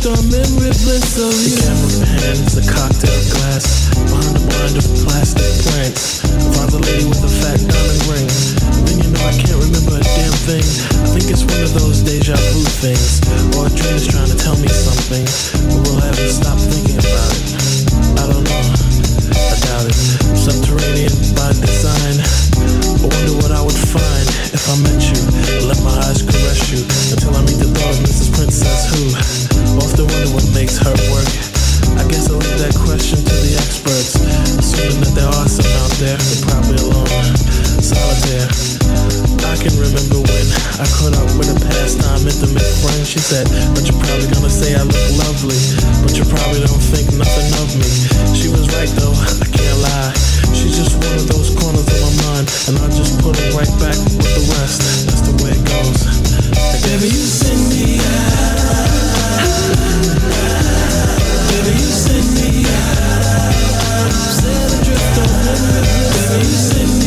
On memory bliss of you. The camera pans, a cocktail glass, behind a blind of plastic plants. Finds a lady with a fat diamond ring. Then you know I can't remember a damn thing. I think it's one of those deja vu things. Or a dream is trying to tell me something, but we'll have to stop thinking about it. I don't know. I doubt it. Subterranean by design. I wonder what I would find if I met you. Let my eyes caress you until I meet the thought of Mrs. Princess who often wonder what makes her work. I guess I'll leave that question to the experts. Assuming that there are some out there, they're probably alone, solitaire. I can remember when I caught up with a pastime intimate friend. She said, But you're probably gonna say I look lovely, but you probably don't think nothing of me. She was right though, I can't lie. She's just one of those corners of my mind, and I just put it right back with the rest. That's the way it goes. Baby, you send me out. Baby, you send me out. Set adrift on. Baby, you send me out.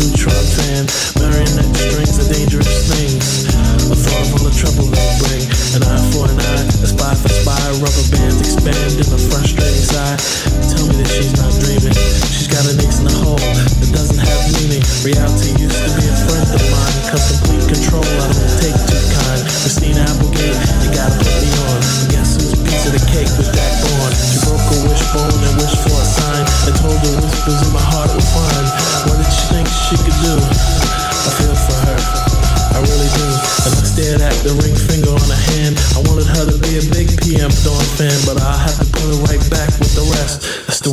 Dance for a fan. Marionette strings are dangerous things. A thought of all the trouble they bring. An eye for an eye, a spy for spy. Rubber bands expand in a frustrating sigh. Tell me that she's not dreaming. She's got an ace in the hole that doesn't have meaning. Reality used to be a friend of mine. Cause complete control, I don't take too kind. Christina Applegate, you gotta put me on. But guess whose piece of the cake was Jack Bourne? She broke a wishbone and wished for a sign. And told the whispers in my heart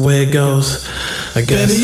way it goes. I guess. Baby,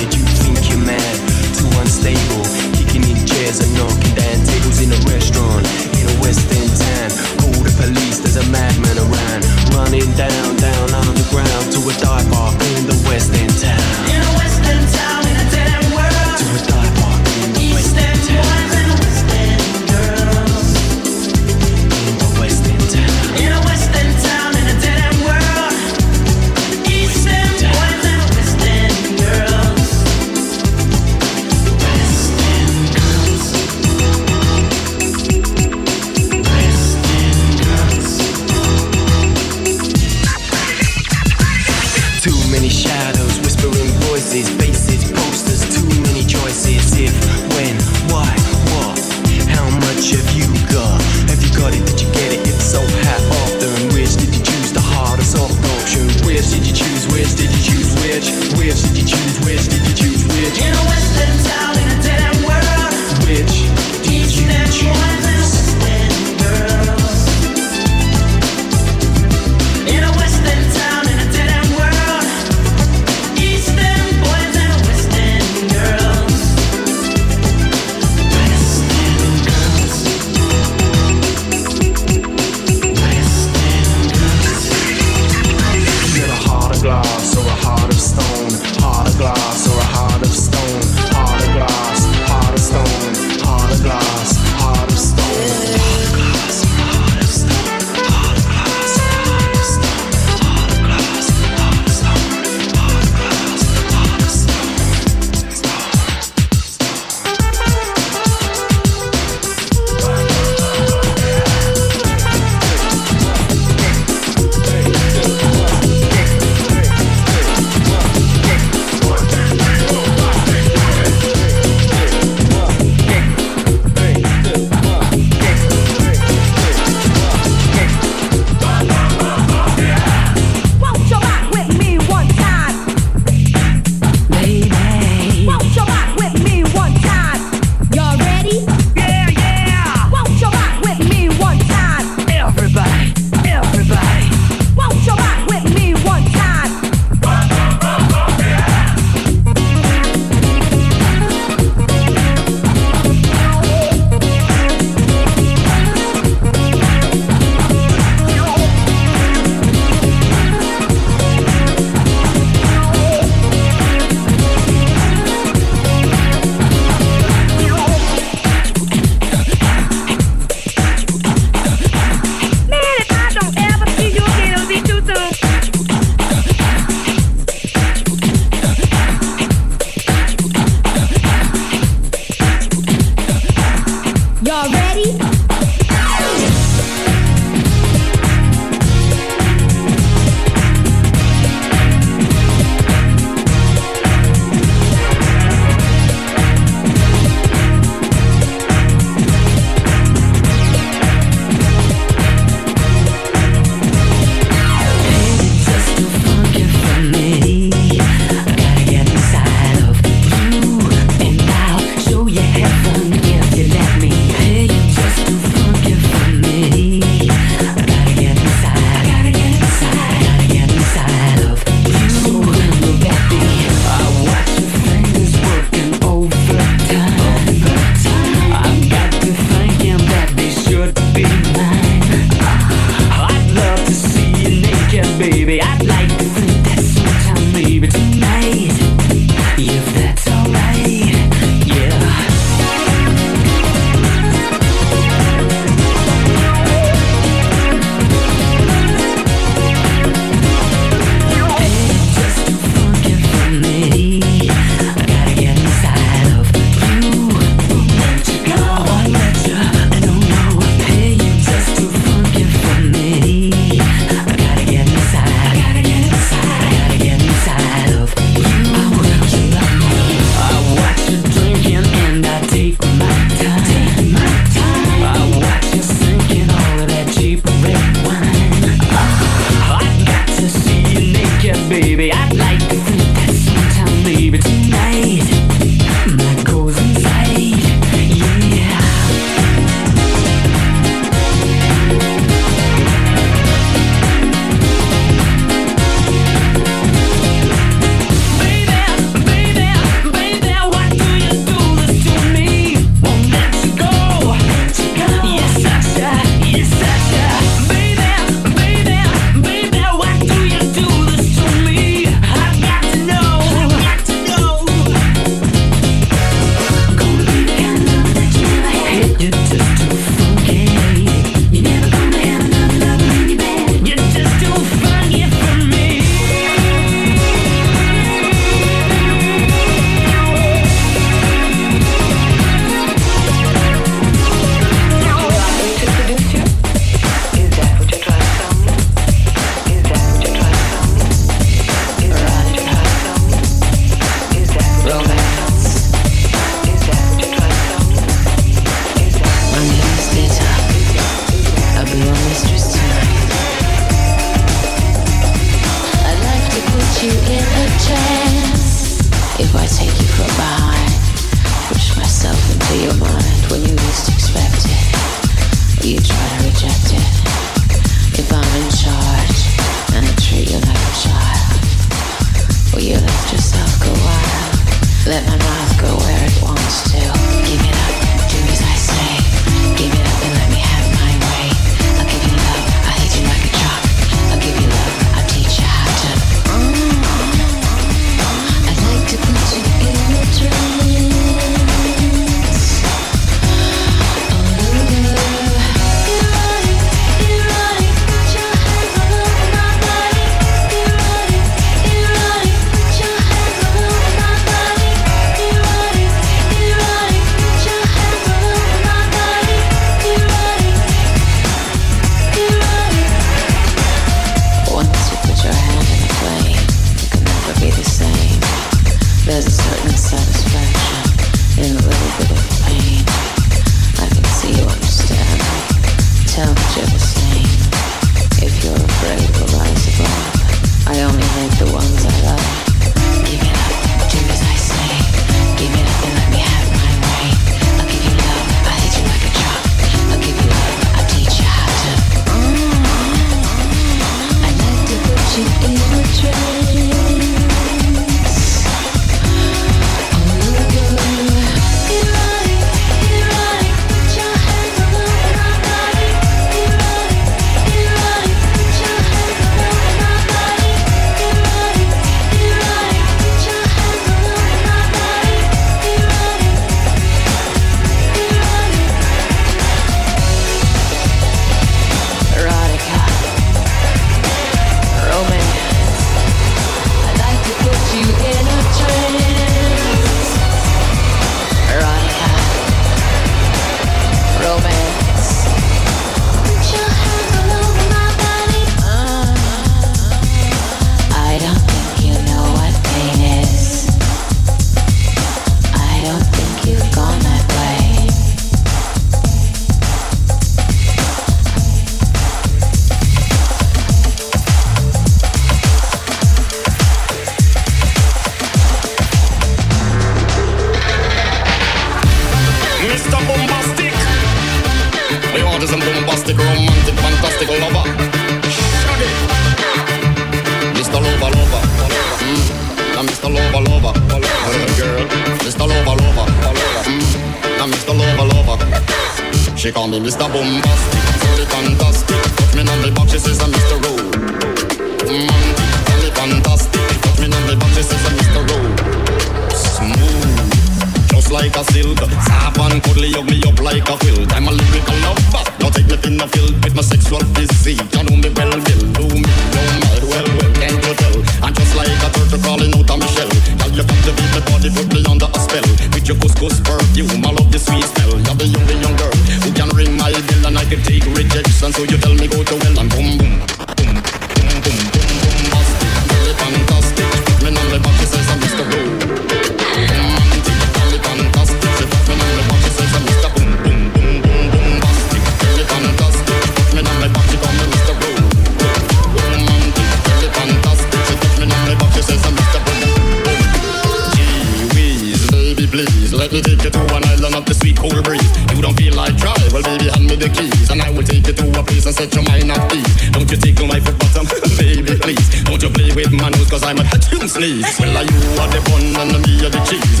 sneeze. Well, are you are the bun and me are the cheese.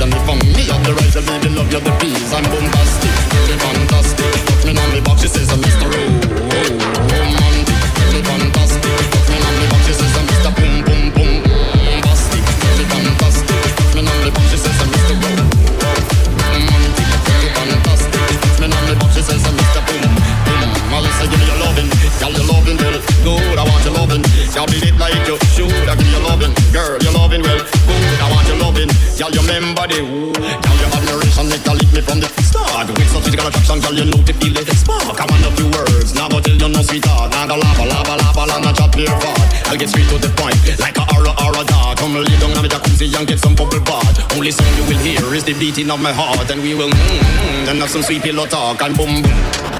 beating of my heart, and we will mm, mm, and have some sweet pillow talk and boom boom.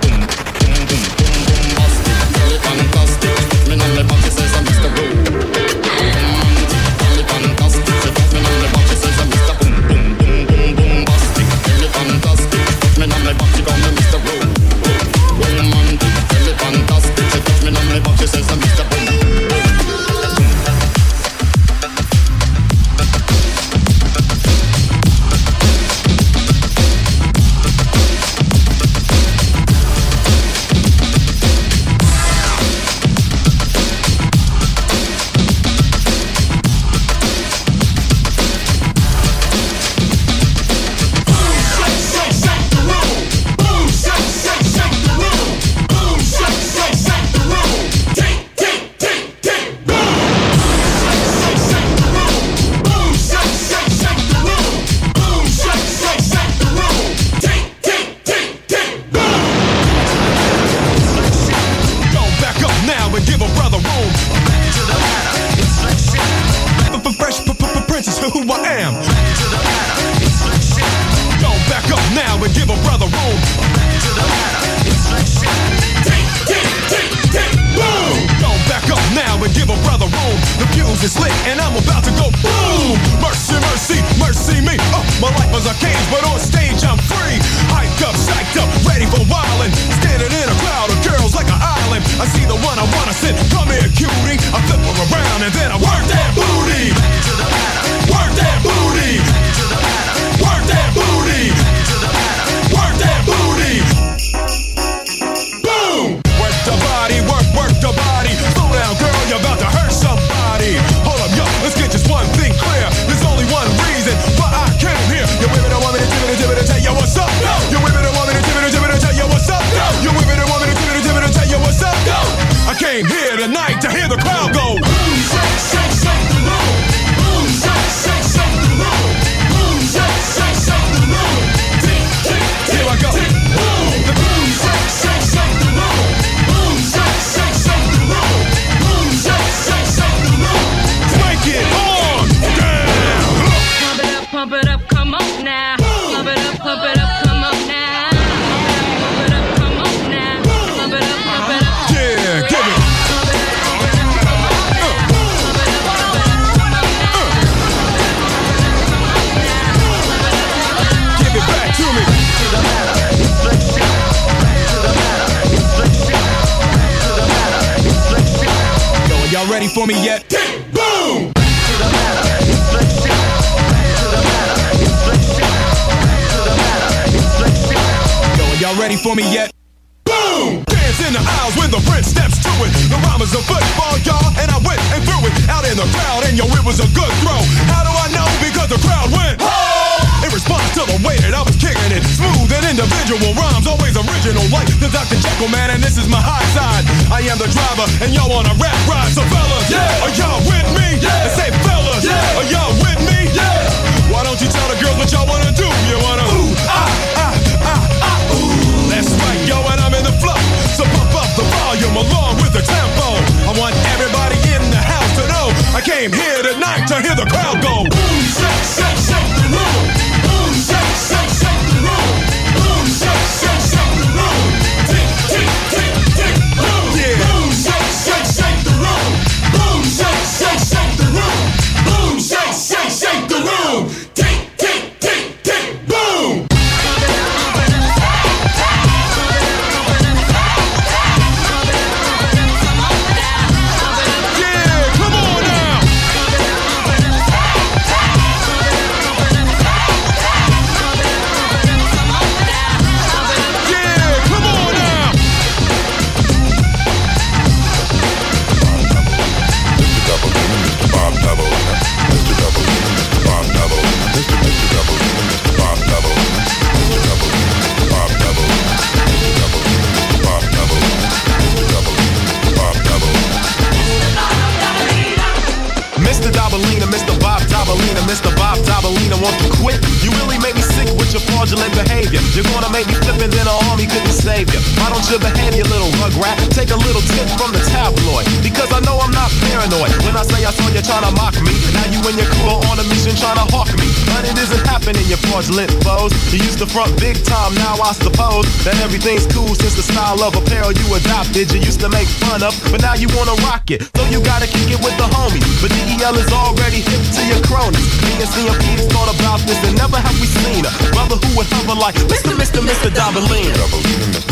I suppose that everything's cool since the style of apparel you adopted. You used to make fun of, but now you wanna rock it. So you gotta kick it with the homies. But DEL is already hip to your cronies. Me and CMP thought about this and never have we seen a brother who would hover like Mr. Mr. Mr. Dobalina. Ooh,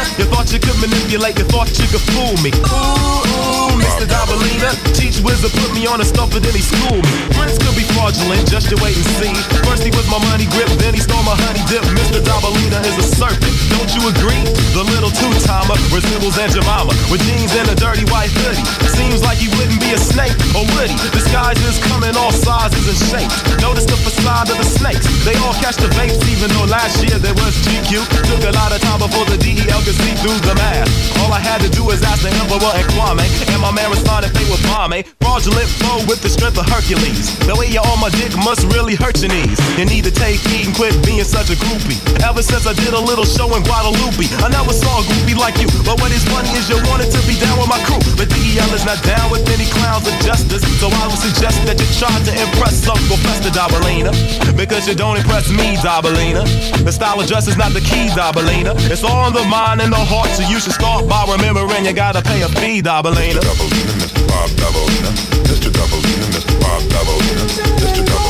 Dobalina, you thought you could manipulate, you thought you could fool me. Ooh, ooh, Mr. Dobalina, teach wizard put me on a and then he schooled me. Prince could be fraudulent, just you wait and see. First he was my money grip, then he stole my honey dip. Mr. Dobalina is a serpent, don't you agree? The little two-timer resembles Aunt Jemima with jeans and a dirty white hoodie. Seems like he wouldn't be a snake, or would he? Disguises come in all sizes and shapes. Notice the facade of the snakes. They all catch the vapes, even though last year there was GQ. Took a lot of time before the DEL could see through the mask. All I had to do is ask the Emperor and Kwame, eh? and my man responded they were bombe. Fraudulent flow with the strength of Hercules. The way you're on my dick must really hurt your knees. You need to take heed and quit being such a groupie. Ever since I did a little show in Guadalupe, I never saw a groupie like you. But what is funny is you wanted to be down with my crew. But DEL is not down with any clowns of justice. So I would suggest that you try to impress Uncle Fester Dobalina. Because you don't impress me, Dobalina. The style of dress is not the key, Dobalina. It's all in the mind and the heart, so you should start by remembering you gotta pay a fee, Dobalina. LOX,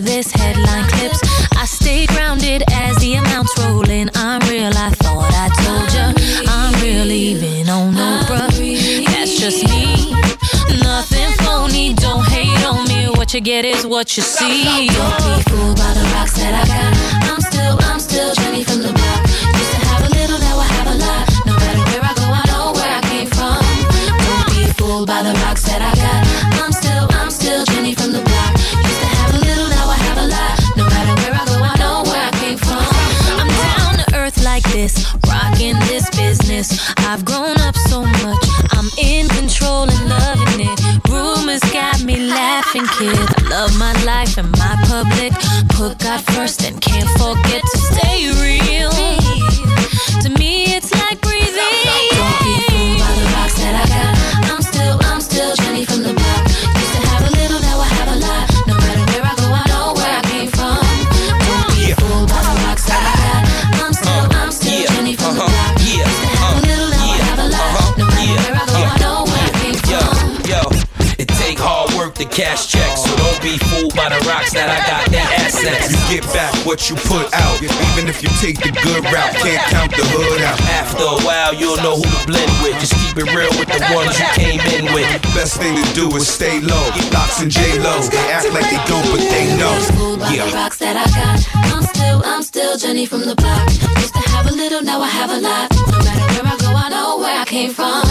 this headline clips. I stay grounded as the amounts roll in. I'm real, I thought I told ya. I'm real, even on no bruh. That's just me. Nothing phony, don't hate on me. What you get is what you see. Don't be fooled by the rocks that I got. I'm still, I'm still Jenny from the block. Used to have a little, now I have a lot. No matter where I go, I know where I came from. Don't be fooled by the rocks I've grown up so much. I'm in control and loving it. Rumors got me laughing, kid. I love my life and my public. Put God first snaps. You get back what you put out. Even if you take the good route, can't count the hood out. After a while, you'll know who to blend with. Just keep it real with the ones you came in with. Best thing to do is stay low. LOX and J Lo, they act like they don't, but they know. Yeah. Rocks that I got. I'm still, I'm still Jenny from the block. Used to have a little, now I have a lot. No matter where I go, I know where I came from.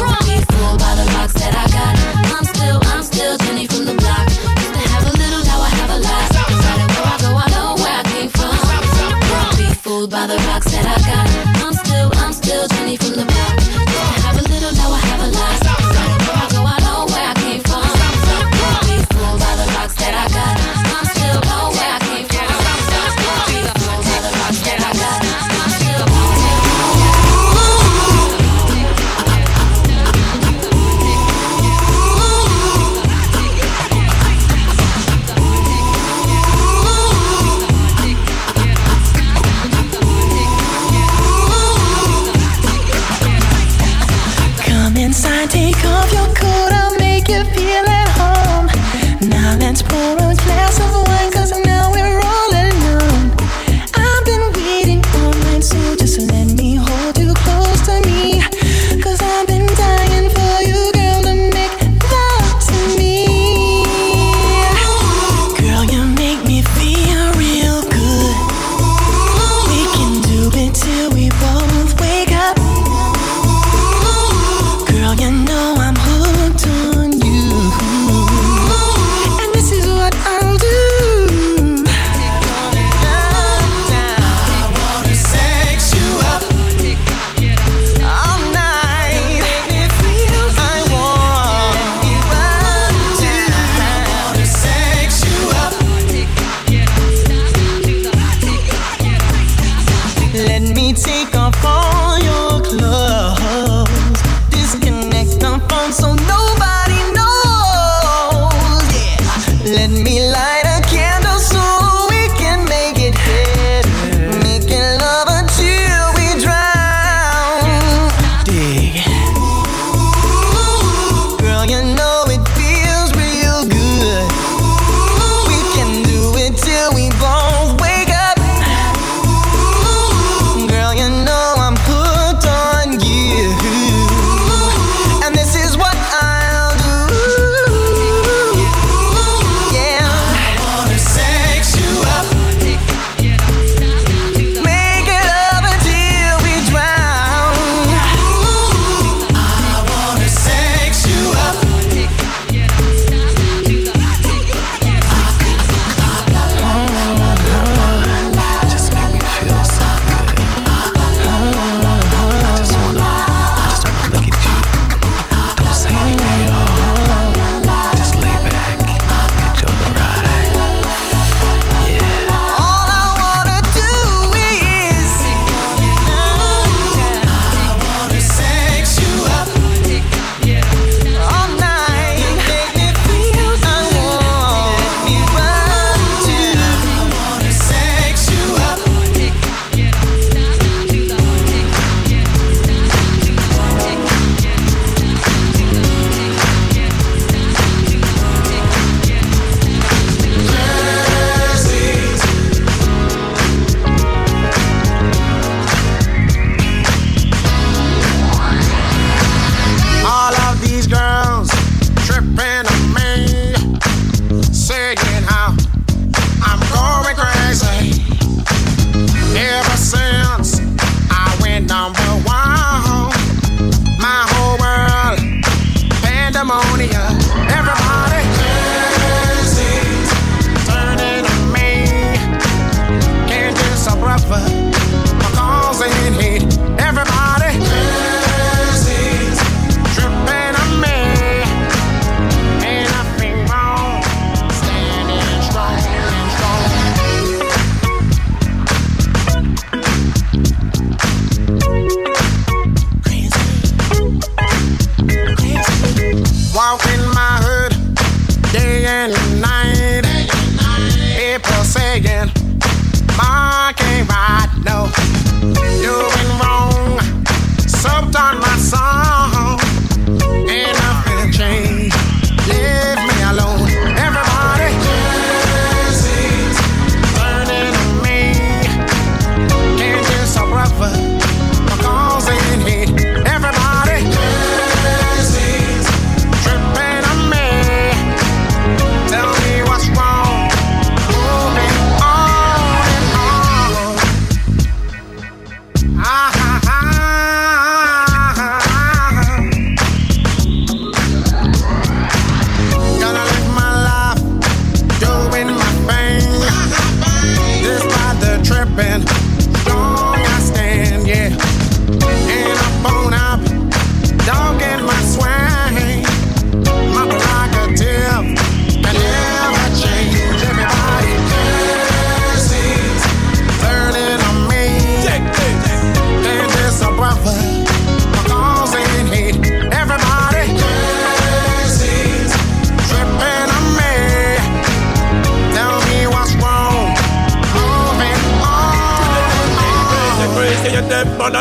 Wrong. Fooled by the rocks that I got. I'm still, I'm still Jenny from the rocks that I got.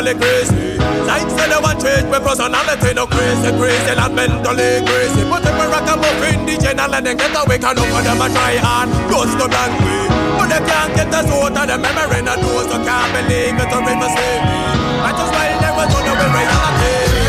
mentally crazy. Like say they want change my personality, no crazy, crazy, not mentally crazy. But if I rock a muffin, the general and then get away, can look for them a try hard, goes the blank way. But they can't get us out of the memory, no those, I can't believe it, or even see me. I just while they were on the way reality.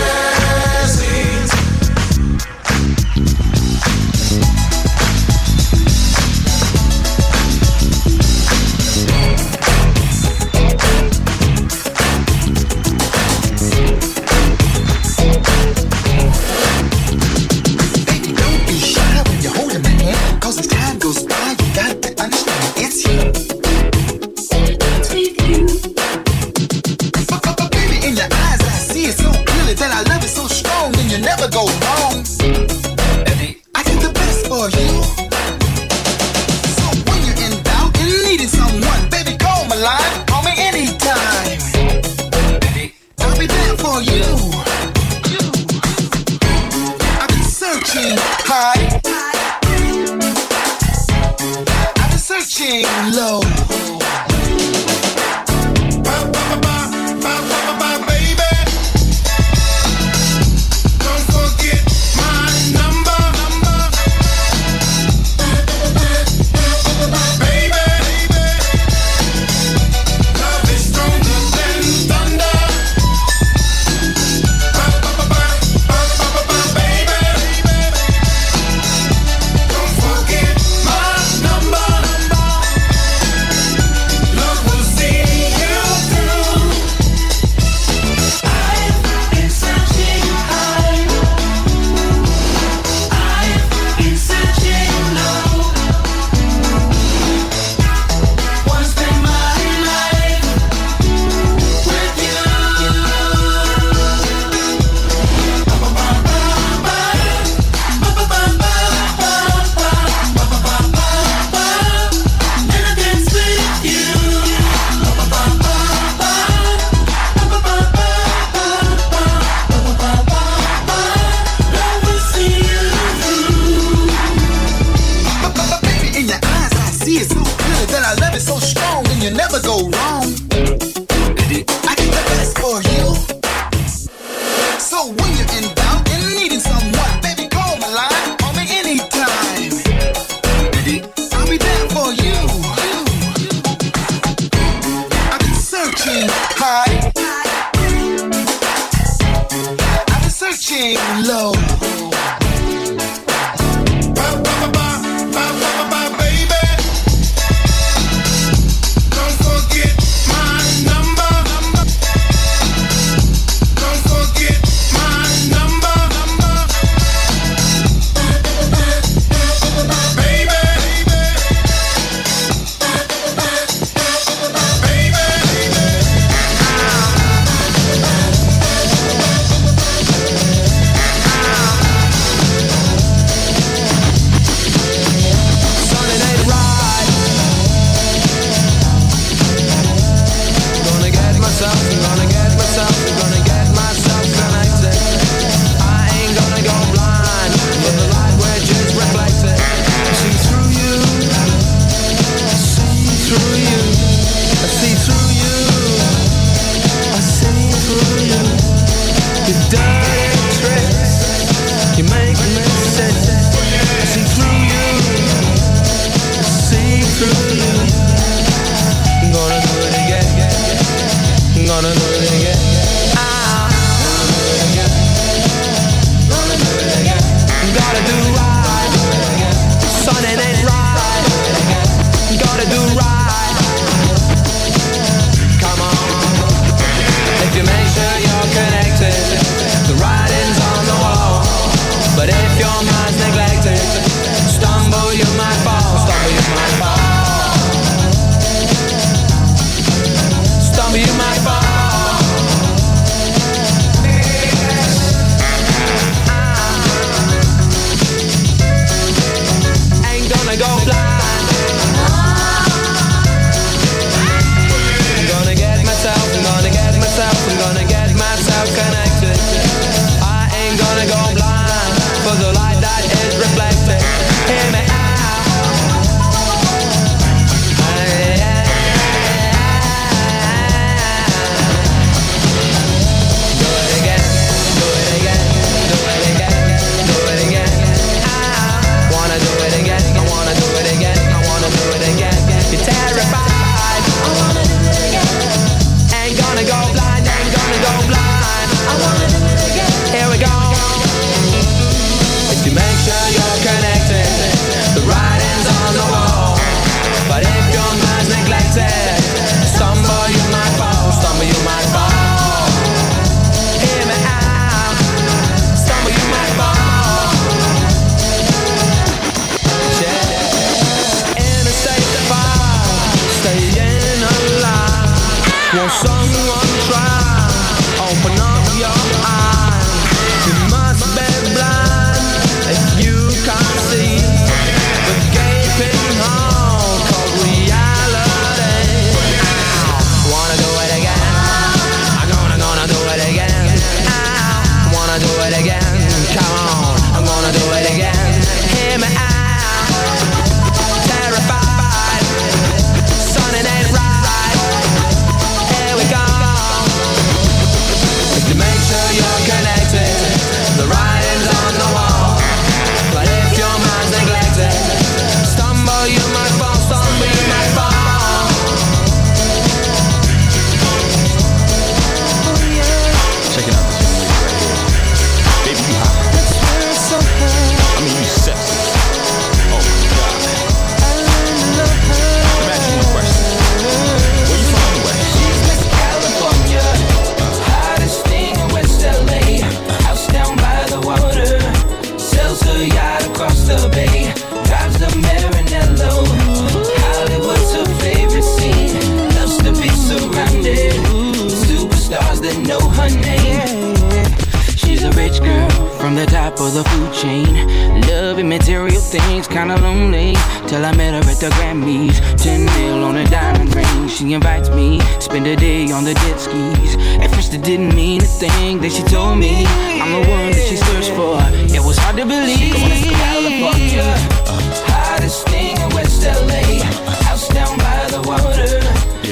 The Grammys. 10 mil on a diamond ring. She invites me, spend a day on the jet skis. At first it didn't mean a thing. Then she told me I'm the one that she searched for. It was hard to believe. California, uh, hottest thing in West LA. House down by the water.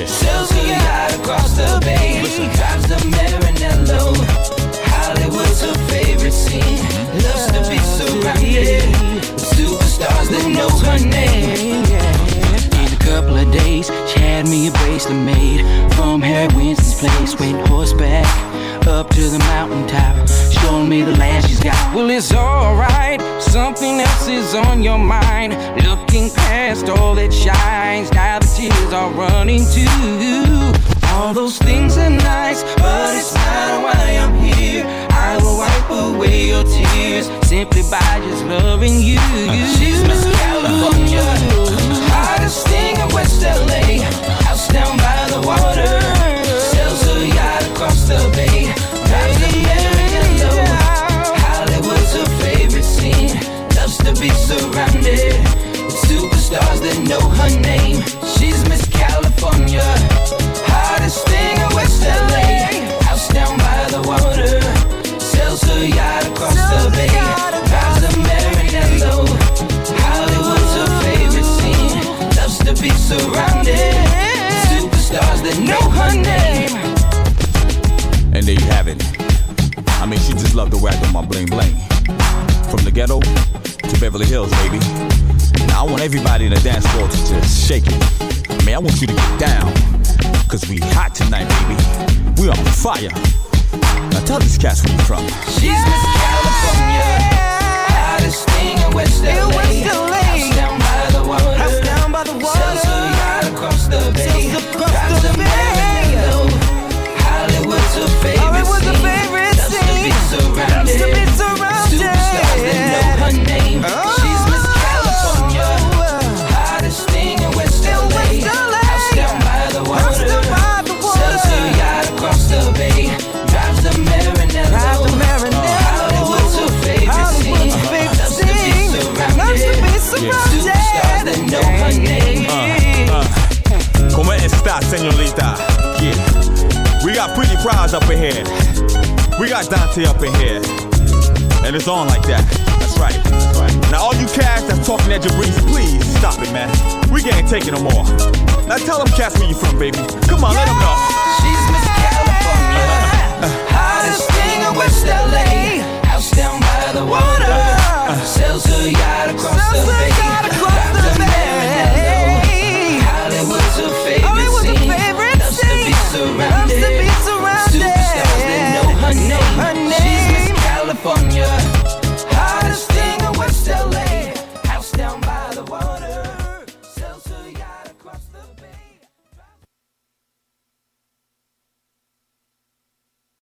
Sells a yacht across the bay. Drives the Maranello. Hollywood's her favorite scene. Loves to be surrounded superstars that know her name. Me a bracelet made from Harry Winston's place. Went horseback up to the mountaintop, showing me the land she's got. Well, it's alright, something else is on your mind. Looking past all that shines, now the tears are running too. All those things are nice, but it's not why I'm here. I will wipe away your tears simply by just loving you. She's Miss California, superstars that know her name. She's Miss California, ones that know her name. And there you have it. I mean, she just loved to rag on my bling bling. From the ghetto to Beverly Hills, baby. Now I want everybody in the dance floor to just shake it. I mean, I want you to get down. Cause we hot tonight, baby. We on fire. Now tell these cats where you from. She's yeah. Miss California. Hottest thing in West LA. In West LA. House down by the water. House down by the water. senorita. Yeah. We got pretty prize up in here. We got Dante up in here. And it's on like that. That's right. That's right. Now all you cats that's talking at Jabriz, please stop it, man. We can't take it no more. Now tell them cats where you from, baby. Come on, yeah. let them know. She's Miss California. Uh, uh, hottest thing in West LA. House down by the water. Uh, Sells her yacht across the bay. Across the bay. surround